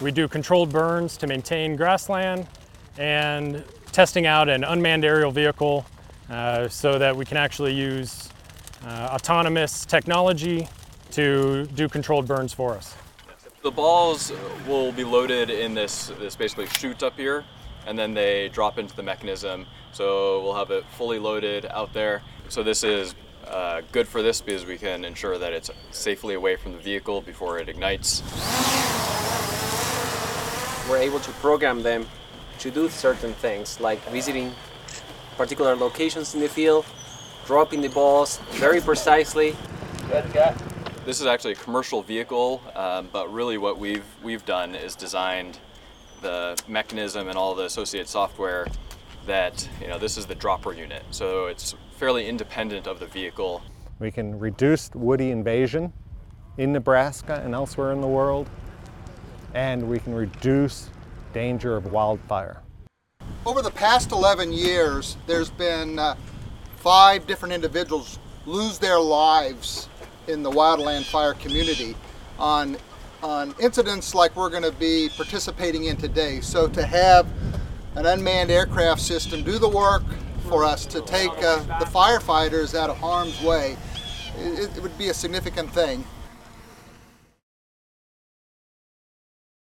We do controlled burns to maintain grassland and testing out an unmanned aerial vehicle uh, so that we can actually use uh, autonomous technology to do controlled burns for us. The balls will be loaded in this, this basically chute up here, and then they drop into the mechanism. So we'll have it fully loaded out there. So this is uh, good for this because we can ensure that it's safely away from the vehicle before it ignites. We're able to program them to do certain things like visiting particular locations in the field, dropping the balls very precisely. This is actually a commercial vehicle, um, but really what we've we've done is designed the mechanism and all the associated software that you know this is the dropper unit, so it's fairly independent of the vehicle. We can reduce woody invasion in Nebraska and elsewhere in the world, and we can reduce danger of wildfire. Over the past 11 years, there's been uh, five different individuals lose their lives in the wildland fire community on on incidents like we're going to be participating in today. So to have an unmanned aircraft system do the work for us to take uh, the firefighters out of harm's way, it, it would be a significant thing.